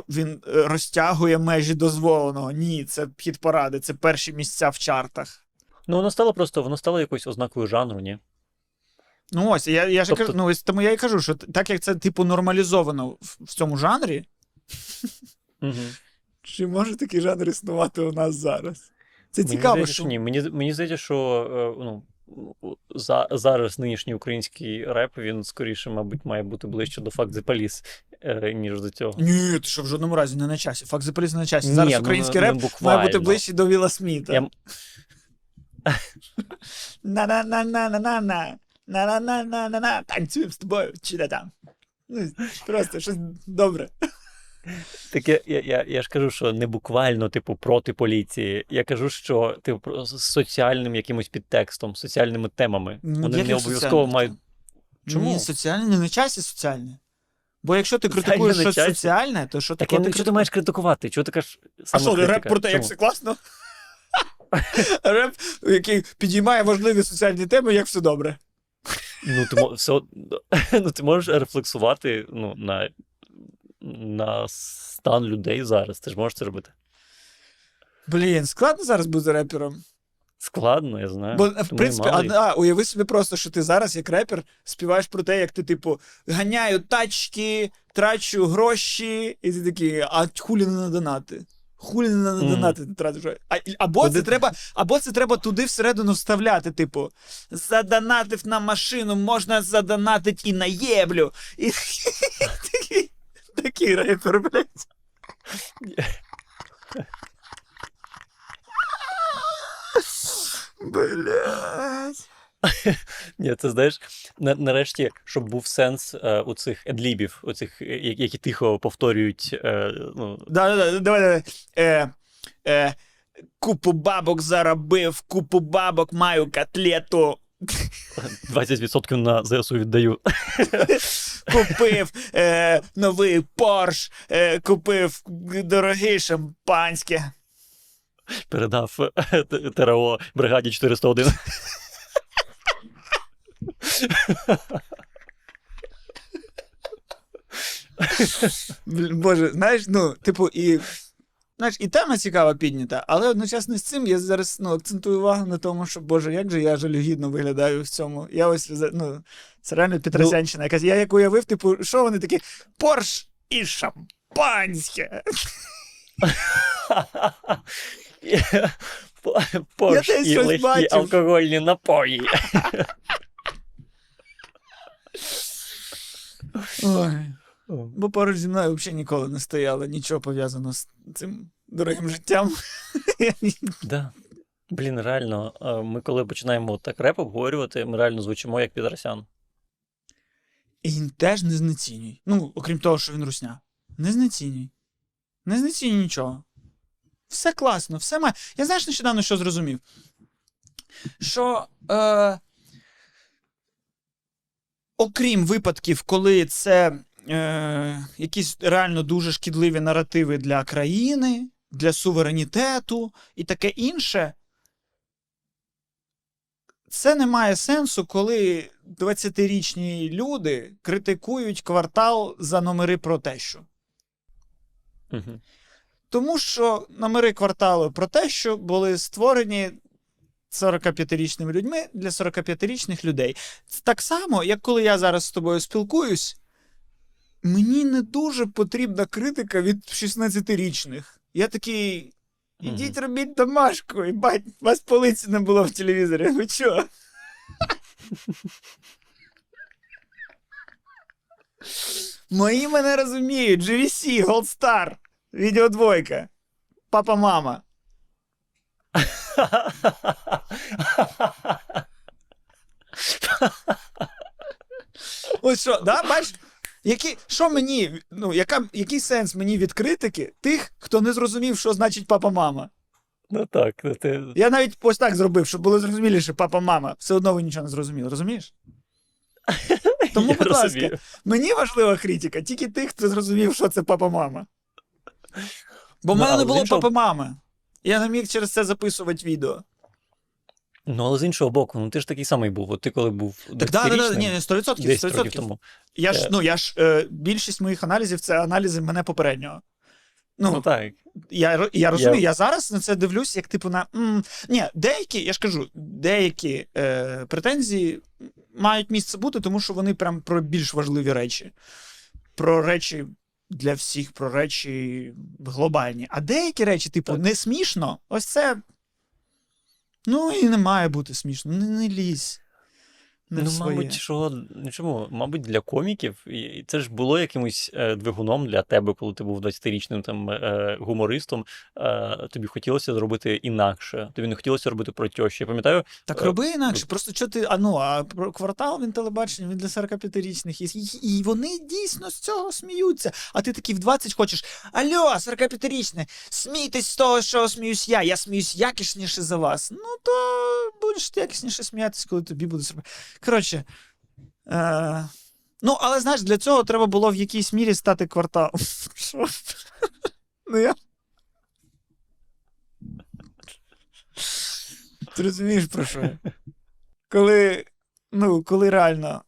він е, розтягує межі дозволеного. Ні, це хід паради, це перші місця в чартах. Ну, воно стало просто, воно стало якоюсь ознакою жанру, ні? Ну ось, я, я ж Тобто- кажу, ну ось тому я і кажу, що так як це, типу, нормалізовано в, в цьому жанрі, Угу. Чи може такий жанр існувати у нас зараз? Це Мені цікаво, здається, що що ні. Мені, мені здається, що е, ну, за, зараз нинішній український реп, він скоріше, мабуть, має бути ближче до the Police, е, ніж до цього. Ні, ти що в жодному разі не на часі. Факт заполіс не на часі. Ні, Зараз ну, український ну, реп ну, має бути буквально. ближче до Віла Сміта. Я- На-на-на-на-на-на-на. На-на-на-на-на-на. Танцюємо з тобою. Чи де там? Ну, просто щось добре. Так я, я, я, я ж кажу, що не буквально, типу, проти поліції. Я кажу, що типу, з соціальним якимось підтекстом, соціальними темами. Ну, Вони яких не обов'язково мають. Чому? Ні, соціальне, не на часі соціальне. Бо якщо ти Соціальне критикуєш щось соціальне, то що ти Так я коли не що ти маєш критикувати? Чого ти кажеш А що, реп про те, як Чому? все класно? Реп, який підіймає важливі соціальні теми, як все добре. Ну, ти, мо- все, од- ну, ти можеш рефлексувати ну, на, на стан людей зараз. Ти ж можеш це робити. Блін, складно зараз бути репером. Складно, я знаю. Бо, в принципі, а, а, уяви собі просто, що ти зараз, як репер, співаєш про те, як ти, типу, ганяю тачки, трачу гроші, і ти такий, а хулі не на донати? Хулі не на донати тратиш. А, або, Куди це ти- треба, або це треба туди всередину вставляти, типу, задонатив на машину, можна задонатити і на єблю. І такий, такий репер, блядь. Блядь. Ні, це знаєш, нарешті, щоб був сенс е, у цих едлібів, у цих, е, які тихо повторюють. Е, ну, Да, да, да, давай, давай. Е, е, купу бабок заробив, купу бабок маю котлету. 20% на ЗСУ віддаю. Купив е, новий Порш, е, купив дороге шампанське. Передав е, ТРО бригаді 401. Боже, знаєш, ну, типу, і. Знаєш, і тема цікава піднята, але одночасно з цим я зараз ну, акцентую увагу на тому, що Боже, як же я жалюгідно виглядаю в цьому. Я ось ну, це реально Петросянщина якась. Я як уявив, типу, що вони такі Порш і шампанське. Порш і легкі алкогольні напої. Ой. Бо поруч зі мною взагалі ніколи не стояло нічого пов'язано з цим дорогим життям. Да. Блін, реально, ми коли починаємо так реп обговорювати, ми реально звучимо як Підросян. І він теж не знецінюй. Ну, окрім того, що він русня. Не знецінюй. Не знецінюй нічого. Все класно, все має. Я знаєш нещодавно що зрозумів? Що. Е... Окрім випадків, коли це е... якісь реально дуже шкідливі наративи для країни, для суверенітету і таке інше. Це не має сенсу, коли 20-річні люди критикують квартал за номери про те, що. Угу. Тому що номери кварталу про те, що були створені 45-річними людьми для 45-річних людей. Це так само, як коли я зараз з тобою спілкуюсь, мені не дуже потрібна критика від 16-річних. Я такий. Ідіть робіть домашку, і бать, вас полиці не було в телевізорі. Ви чо? Мої мене розуміють. GVC, Gold Star, відеодвойка. Папа, мама. Ось що, да, бачиш? Які, що мені, ну, яка, який сенс мені від критики тих, хто не зрозумів, що значить папа-мама? Ну так, ну, ти... Я навіть ось так зробив, щоб було зрозуміліше папа-мама. Все одно ви нічого не зрозуміли, розумієш? Тому, я будь ласка, мені важлива критика, тільки тих, хто зрозумів, що це папа-мама. Бо в Ну, мене але не було іншого- папа-мами. Я не міг через це записувати відео. Ну, але з іншого боку, ну ти ж такий самий був. От ти коли був Так, да, да, да, ні, 100%. 10 років 100%. тому. Я ж, Е. ну, я ж, е, більшість моїх аналізів це аналізи мене попереднього. Ну, Ну так. Я, я розумію, Я- я зараз на це дивлюсь, як типу на. М, ні, деякі, я ж кажу, деякі е, претензії мають місце бути, тому що вони прям про більш важливі речі. Про речі для всіх, про речі глобальні. А деякі речі, типу, Так. не смішно, ось це. Ну і не має бути смішно. Не, не лізь. Не в ну, своє. мабуть, що ну, чому? Мабуть, для коміків, і це ж було якимось е, двигуном для тебе, коли ти був 20-річним там е, гумористом. Е, тобі хотілося зробити інакше. Тобі не хотілося робити про тьощі. Я пам'ятаю, Так Е, роби інакше. Просто що ти. А ну, а про квартал він телебачення, він для 45-річних. І, і, вони дійсно з цього сміються. А ти такий в 20 хочеш. Алло, 45-річне, смійтесь з того, що сміюсь я. Я сміюсь якісніше за вас. Ну, то будеш якісніше сміятися, коли тобі буде. Коротше. Е... Ну, але знаєш, для цього треба було в якійсь мірі стати кварталом. Ну я. Ти розумієш про що? Коли, ну, коли реально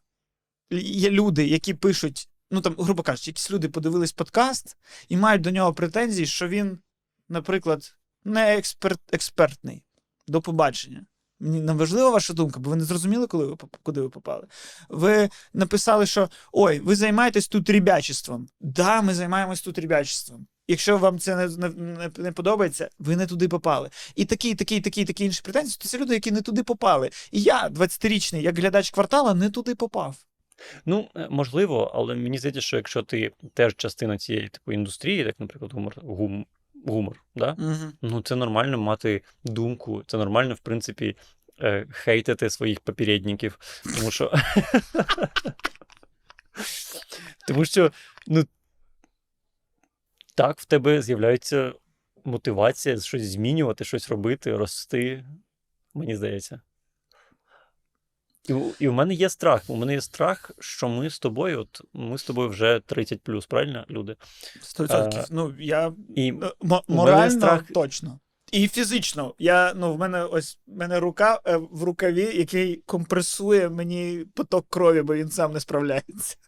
є люди, які пишуть, ну там, грубо кажучи, якісь люди подивились подкаст і мають до нього претензії, що він, наприклад, не експерт, експертний. До побачення. Мені нам важлива ваша думка, бо ви не зрозуміли, коли ви куди ви попали. Ви написали, що ой, ви займаєтесь тут рібячеством. Да, ми займаємось тут рібячеством. Якщо вам це не, не, не, подобається, ви не туди попали. І такі, такі, такі, такі інші претензії, то це люди, які не туди попали. І я, 20-річний, як глядач квартала, не туди попав. Ну, е, можливо, але мені здається, що якщо ти теж частина цієї типу індустрії, як, наприклад, гум, гумор, да? Угу. ну це нормально мати думку, це нормально, в принципі, е, хейтити своїх попередників. Тому що. Тому що, ну. Так, в тебе з'являється мотивація щось змінювати, щось робити, рости, мені здається. І, і у мене є страх. У мене є страх, що ми з тобою, от ми з тобою вже 30 правильно, люди? 100%. Е, ну, я І Е, Морально страх- точно. І фізично. Я, ну, в мене ось в мене рука е, в рукаві, який компресує мені поток крові, бо він сам не справляється.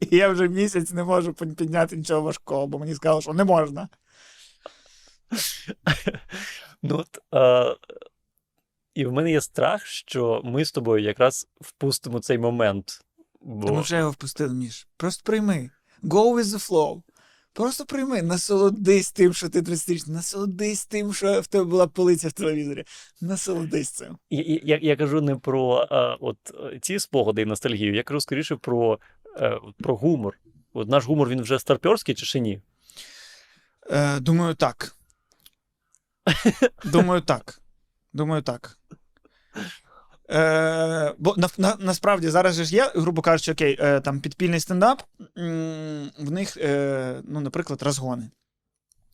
І я вже місяць не можу підняти нічого важкого, бо мені сказали, що не можна. Ну, от, і в мене є страх, що ми з тобою якраз впустимо цей момент. Бо... Тому що я його впустив, Міш. Просто прийми. Go with the flow. Просто прийми, насолодись тим, що ти 30-річний, насолодись тим, що в тебе була полиця в телевізорі. Насолодись цим. І, я, я кажу не про е, от, ці спогади і ностальгію, я кажу скоріше про, е, про гумор. От наш гумор він вже старперський чи ще ні? Е, думаю, так. Думаю, так. Думаю, так. Е, бо на, на, насправді зараз же ж є, грубо кажучи, окей, е, там підпільний стендап, м, в них, е, ну, наприклад, розгони.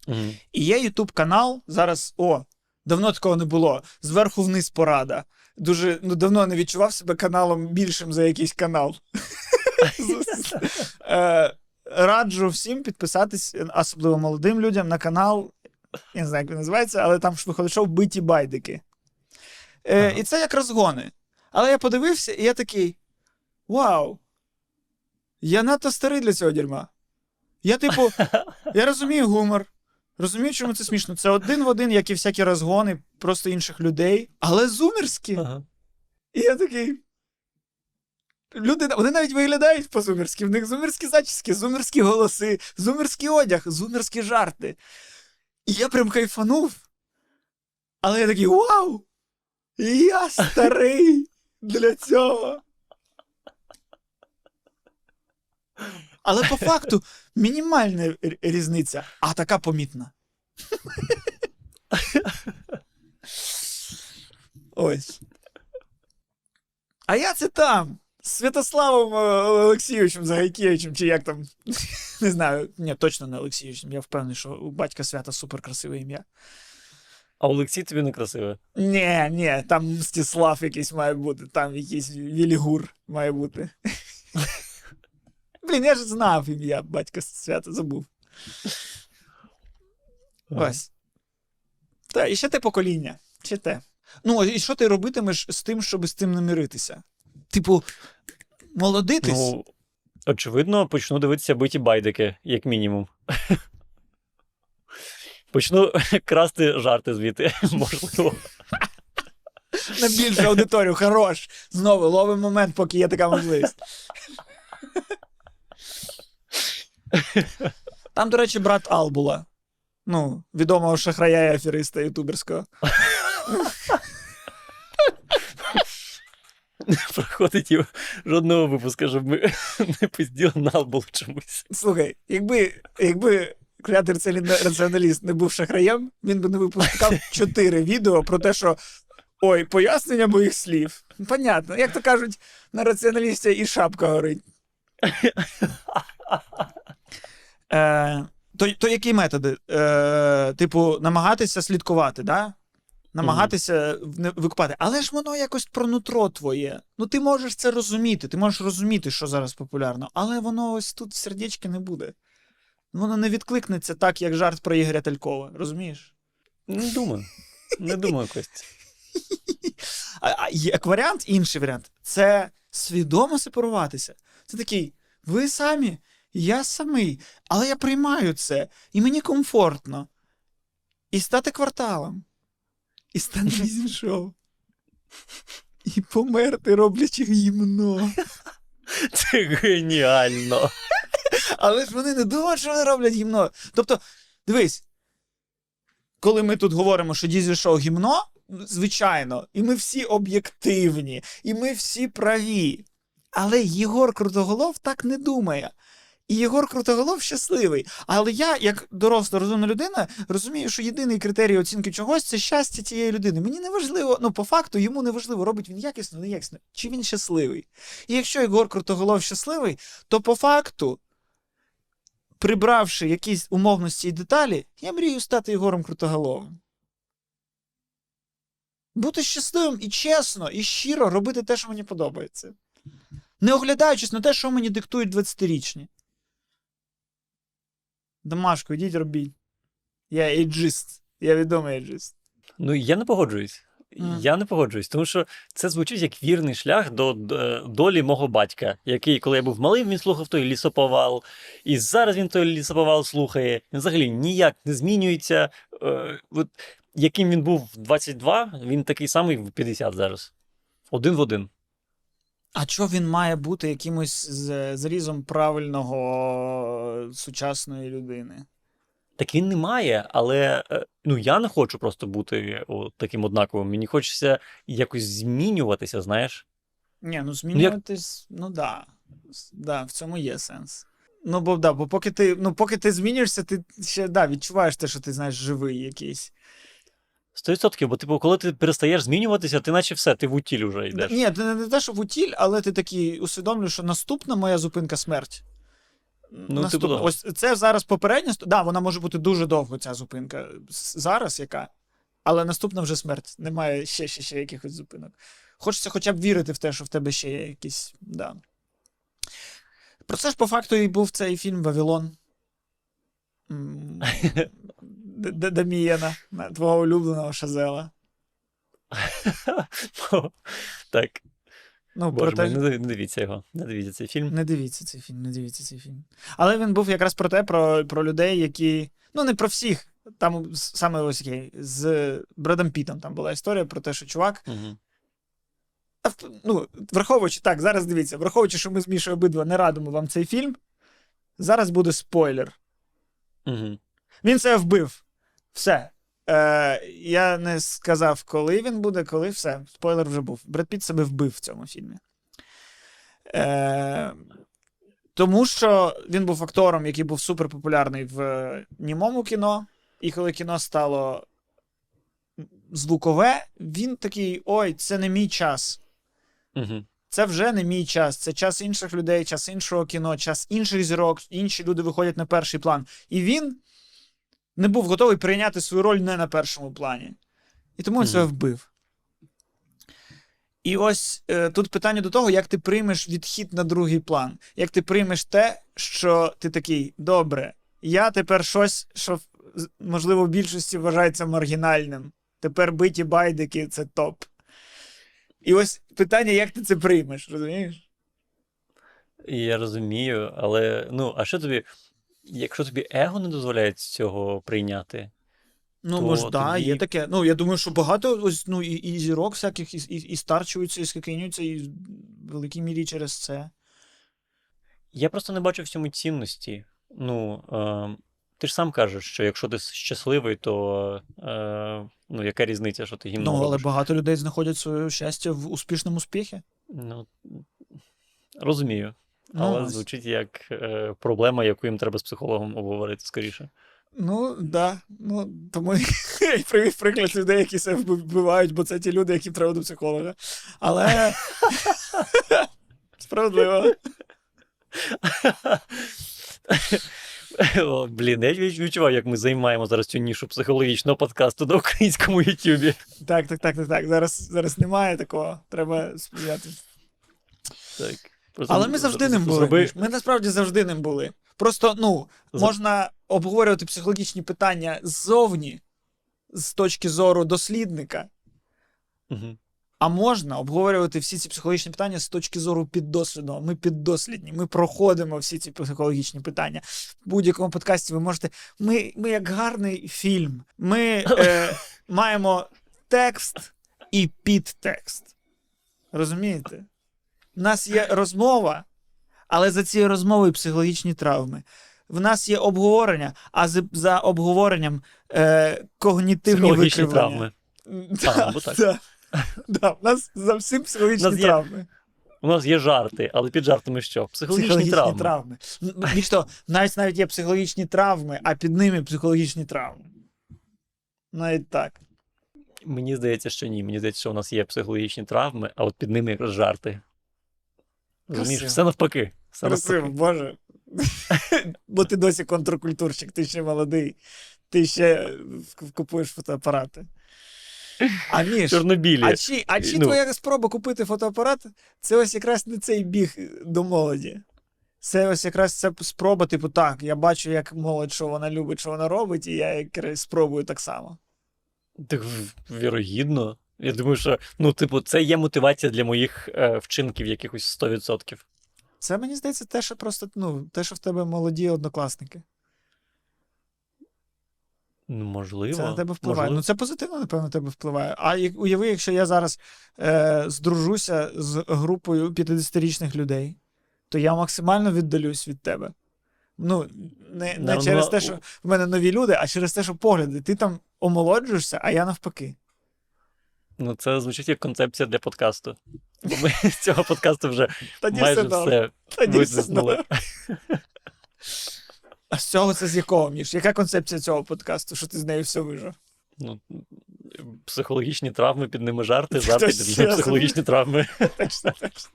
Угу. І є Ютуб канал. Зараз, о, давно такого не було. Зверху вниз порада. Дуже ну, давно не відчував себе каналом більшим за якийсь канал. Е, Раджу всім підписатись, особливо молодим людям, на канал. Я не знаю, як він називається, але там ж виходить шоу биті байдики. Е, Ага. І це як розгони. Але я подивився, і я такий: Вау! Я надто старий для цього дерьма. Я, типу, я розумію гумор, розумію, чому це смішно. Це один в один, як і всякі розгони, просто інших людей, але зумерські. Ага. І я такий. Люди, вони навіть виглядають по-зумерськи. В них зумерські зачіски, зумерські голоси, зумерський одяг, зумерські жарти. І я прям кайфанув. Але я такий вау! Я старий для цього. Але по факту мінімальна різниця, а така помітна. Ось. А я це там. З Святославом е, Олексійовичем Загайкевичем, чи як там. Не знаю. Ні, точно не Олексійовичем. Я впевнений, що у батька свята суперкрасиве ім'я. А Олексій тобі не красиве. Ні, ні, там Мстислав якийсь має бути, там якийсь Вілігур має бути. Блін, я ж знав ім'я батька свята забув. Ось. Та, і ще те покоління. Ще те. Ну, і що ти робитимеш з тим, щоб з тим не миритися? Типу, молодитись? Ну, очевидно, почну дивитися биті байдики, як мінімум. Почну красти жарти звідти, можливо. на більшу аудиторію, хорош. Знову ловимо момент, поки є така можливість. Там, до речі, брат Албула. Ну, відомого шахрая і афериста ютуберського. Не проходить жодного випуска, щоб ми не пизділи на було чомусь. Слухай, якби, якби креатор це раціоналіст не був шахраєм, він би не випускав чотири відео про те, що ой, пояснення моїх слів. Понятно, як то кажуть, на раціоналісті і шапка горить. Е, то, то які методи? Е, типу, намагатися слідкувати, да? намагатися не викупати. Але ж воно якось про нутро твоє. Ну, ти можеш це розуміти, ти можеш розуміти, що зараз популярно, але воно ось тут сердечки не буде. Воно не відкликнеться так, як жарт про Ігоря Талькова, розумієш? Не думаю. Не думаю, Костя. А, а як варіант, інший варіант це свідомо сепаруватися. Це такий, ви самі, я самий, але я приймаю це, і мені комфортно. І стати кварталом. І стати шоу. І померти, роблячи гімно. Це геніально. Але ж вони не думають, що вони роблять гімно. Тобто, дивись, коли ми тут говоримо, що Дізель шоу гімно, звичайно, і ми всі об'єктивні, і ми всі праві. Але Єгор Крутоголов так не думає. І Єгор Крутоголов щасливий. Але я, як доросла розумна людина, розумію, що єдиний критерій оцінки чогось це щастя цієї людини. Мені не важливо, ну по факту йому не важливо, робить він якісно, не якісно, чи він щасливий. І якщо Єгор Крутоголов щасливий, то по факту, прибравши якісь умовності і деталі, я мрію стати Єгором Крутоголовим. Бути щасливим і чесно, і щиро робити те, що мені подобається. Не оглядаючись на те, що мені диктують 20-річні. Домашку, йдіть робіть. Я ейджист. Я відомий ейджист. Ну, я не погоджуюсь. Мгм. Я не погоджуюсь, тому що це звучить як вірний шлях до д- долі мого батька, який, коли я був малим, він слухав той лісоповал, і зараз він той лісоповал слухає. Він взагалі ніяк не змінюється. Е, от, яким він був в 22, він такий самий в 50 зараз. Один в один. А чого він має бути якимось зрізом правильного сучасної людини? Так він не має, але е, ну, я не хочу просто бути о, таким однаковим. Мені хочеться якось змінюватися, знаєш. Ні, ну змінюватись, ну да. С- да. В цьому є сенс. Ну, бо да, бо поки ти, ну, поки ти змінюєшся, ти ще да, відчуваєш те, що ти знаєш живий якийсь. 100%, бо типу, коли ти перестаєш змінюватися, ти наче все, ти в утіль вже йдеш. ні, ти не, не те, що в утіль, але ти такий усвідомлюєш, що наступна моя зупинка смерть. Ну, Наступна. типу, да. Ось це зараз попередня. Да, вона може бути дуже довго, ця зупинка. Зараз яка. Але наступна вже смерть. Немає ще, ще, ще якихось зупинок. Хочеться хоча б вірити в те, що в тебе ще є якісь. Да. Про це ж по факту і був цей фільм Вавилон. Д- Дамієна, твого улюбленого Шазела. так, Ну, боже про те, мій, не дивіться його, не дивіться цей фільм. Не дивіться цей фільм, не дивіться цей фільм. Але він був якраз про те, про, про людей, які. Ну, не про всіх. Там саме ось який, з Бредом Пітом там була історія про те, що чувак. Угу. Ну, враховуючи, так, зараз дивіться, враховуючи, що ми з Мішою обидва не радимо вам цей фільм, зараз буде спойлер. Угу. Він це вбив. Все. Е, я не сказав, коли він буде, коли все. Спойлер вже був. Бред Піт себе вбив в цьому фільмі. Е, тому що він був актором, який був суперпопулярний в е, німому кіно. І коли кіно стало звукове, він такий: ой, це не мій час. Угу. Це вже не мій час. Це час інших людей, час іншого кіно, час інших зірок, інші люди виходять на перший план. І він не був готовий прийняти свою роль не на першому плані. І тому він Мгм. себе вбив. І ось е, тут питання до того, як ти приймеш відхід на другий план. Як ти приймеш те, що ти такий, добре, я тепер щось, що можливо в більшості вважається маргінальним. Тепер биті байдики це топ. І ось питання, як ти це приймеш, розумієш? Я розумію, але ну, а що тобі, якщо тобі его не дозволяє цього прийняти? Ну, То може, да, тоді- є таке. Ну, я думаю, що багато ось, ну, і, і зірок всяких, і, і, і старчуються, і скакинюються, і в великій мірі через це. Я просто не бачу в цьому цінності. Ну, е, ти ж сам кажеш, що якщо ти щасливий, то е, ну, яка різниця, що ти гімно ну, але робиш? багато людей знаходять своє щастя в успішному успіхі. Ну, розумію. Ну, Але ось. звучить як е, проблема, яку їм треба з психологом обговорити скоріше. Ну, да. Ну, тому я й привів приклад людей, які себе вбивають, бо це ті люди, яким треба до психолога. Але. Справедливо. О, блін, я відч- відчуваю, як ми займаємо зараз цю нішу психологічного подкасту на українському Ютубі. Так, так, так, так, так. Зараз, зараз немає такого. Треба сприяти. Так. Але ми завжди ним були. зроби- Ми насправді завжди ним були. Просто, ну, можна обговорювати психологічні питання ззовні, з точки зору дослідника, Мгм. а можна обговорювати всі ці психологічні питання з точки зору піддослідного. Ми піддослідні, ми проходимо всі ці психологічні питання. В будь-якому подкасті ви можете. Ми, ми як гарний фільм. Ми е, маємо текст і підтекст. Розумієте? У нас є розмова, Але за цією розмовою психологічні травми. В нас є обговорення, а за, обговоренням е, когнітивні Психологічні викривлення. травми. Да, або так. Да. Да, в нас за всім психологічні нас є травми. У нас є жарти, але під жартами що? Психологічні, травми. Н- Більш того, навіть навіть є психологічні травми, а під ними психологічні травми. Навіть так. Мені здається, що ні. Мені здається, що у нас є психологічні травми, а от під ними якраз жарти. Розумієш, все навпаки. Все Красиво, навпаки. Боже. Бо ти досі контркультурщик, ти ще молодий, ти ще купуєш фотоапарати. А Міш, Чорнобілі. а чи, а чи Ну. твоя спроба купити фотоапарат, це ось якраз не цей біг до молоді. Це ось якраз це спроба, типу, так, я бачу, як молодь, що вона любить, що вона робить, і я якраз спробую так само. Так, вірогідно. Я думаю, що ну, типу, це є мотивація для моїх е, вчинків якихось 100%. Це мені здається, те, що просто, ну, те, що в тебе молоді однокласники. Ну, можливо. Це на тебе впливає. можливо. Ну, це позитивно, напевно, на тебе впливає. А як- уяви, якщо я зараз е, здружуся з групою 50-річних людей, то я максимально віддалюсь від тебе. Ну, не, не Ну, через ну, те, що в мене нові люди, а через те, що погляди. Ти там омолоджуєшся, а я навпаки. Ну, це звучить як концепція для подкасту. Бо ми з цього подкасту вже Тоді майже все все Тоді витиснули. добре. А з цього це з якого, Міш? Яка концепція цього подкасту, що ти з нею все вижив? Ну, психологічні травми, під ними жарти, жарти під ними психологічні травми. Точно, точно.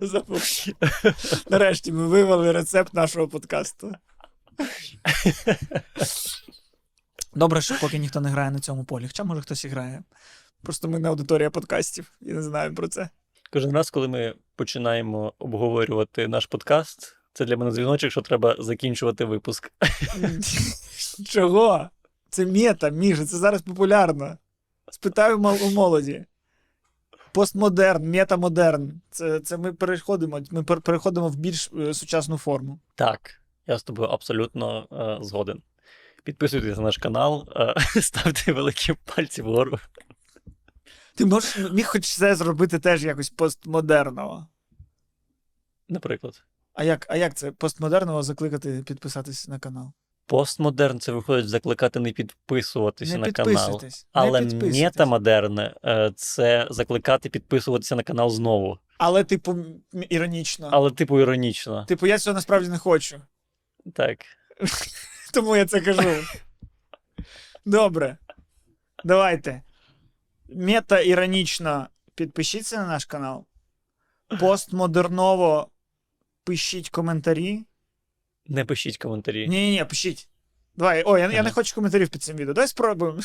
Забув. Нарешті ми вивели рецепт нашого подкасту. Добре, що поки ніхто не грає на цьому полі. Хоча, може, хтось і грає. Просто ми не аудиторія подкастів і не знаємо про це. Кожен раз, коли ми починаємо обговорювати наш подкаст, це для мене дзвіночок, що треба закінчувати випуск. Чого? Це мета, Міша, це зараз популярно. Спитаю у молоді. Постмодерн, метамодерн. Це, це ми переходимо, ми переходимо в більш е, сучасну форму. Так, я з тобою абсолютно е, згоден. Підписуйтесь на наш канал, е, ставте великі пальці вгору. Ти можеш міг хоч це зробити теж якось постмодерного. Наприклад. А як, а як це постмодерного закликати підписатись на канал? Постмодерн це виходить закликати не підписуватися не на канал. Але не підписуйтесь. метамодерн е, це закликати підписуватися на канал знову. Але, типу, іронічно. Але, типу, іронічно. Типу, я цього насправді не хочу. Так. Тому я це кажу. Добре. Давайте. Мета іронічно підпишіться на наш канал. Постмодерново пишіть коментарі. Не пишіть коментарі. Ні, ні, ні, пишіть. Давай, ой, я, я не хочу коментарів під цим відео. Давай спробуємо.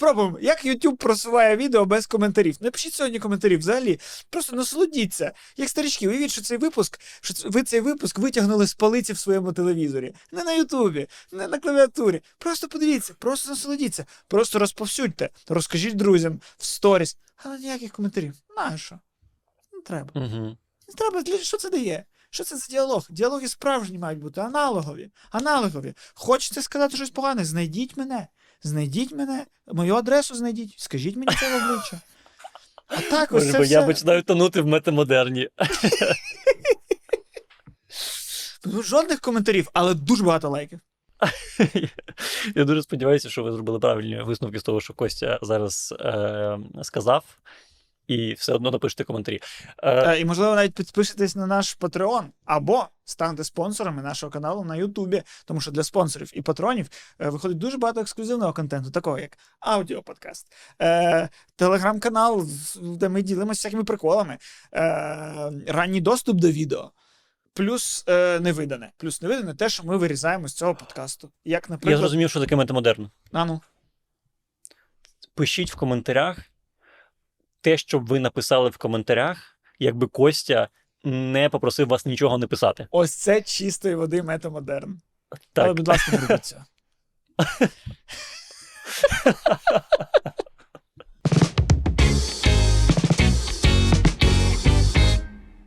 Спробуємо, як YouTube просуває відео без коментарів. Не пишіть сьогодні коментарів взагалі. Просто насолодіться. Як старички, уявіть, що цей випуск, що ви цей випуск витягнули з полиці в своєму телевізорі. Не на Ютубі, не на клавіатурі. Просто подивіться, просто насолодіться, просто розповсюдьте, розкажіть друзям в сторіс. Але ніяких коментарів. Нащо? Не треба. Угу. Не треба, що це дає? Що це за діалог? Діалоги справжні мають бути, аналогові. Аналогові. Хочете сказати щось погане? Знайдіть мене. Знайдіть мене, мою адресу знайдіть, скажіть мені це в обличчя. А так, ось Боже, це бо я починаю тонути в метамодерні. Ну, жодних коментарів, але дуже багато лайків. Я дуже сподіваюся, що ви зробили правильні висновки з того, що Костя зараз е, сказав, і все одно напишете коментарі. Е, Е, і, можливо, навіть підпишитесь на наш Patreon або станьте спонсорами нашого каналу на Ютубі, тому що для спонсорів і патронів е, виходить дуже багато ексклюзивного контенту, такого як аудіоподкаст, е, телеграм-канал, де ми ділимося всякими приколами, е, ранній доступ до відео. Плюс е, невидане. Плюс невидане те, що ми вирізаємо з цього подкасту. Як, я зрозумів, що таке метамодерн. А ну. Пишіть в коментарях те, що ви написали в коментарях, якби Костя не попросив вас нічого не писати. ось це чистої води метамодерн. Але, будь ласка, не це.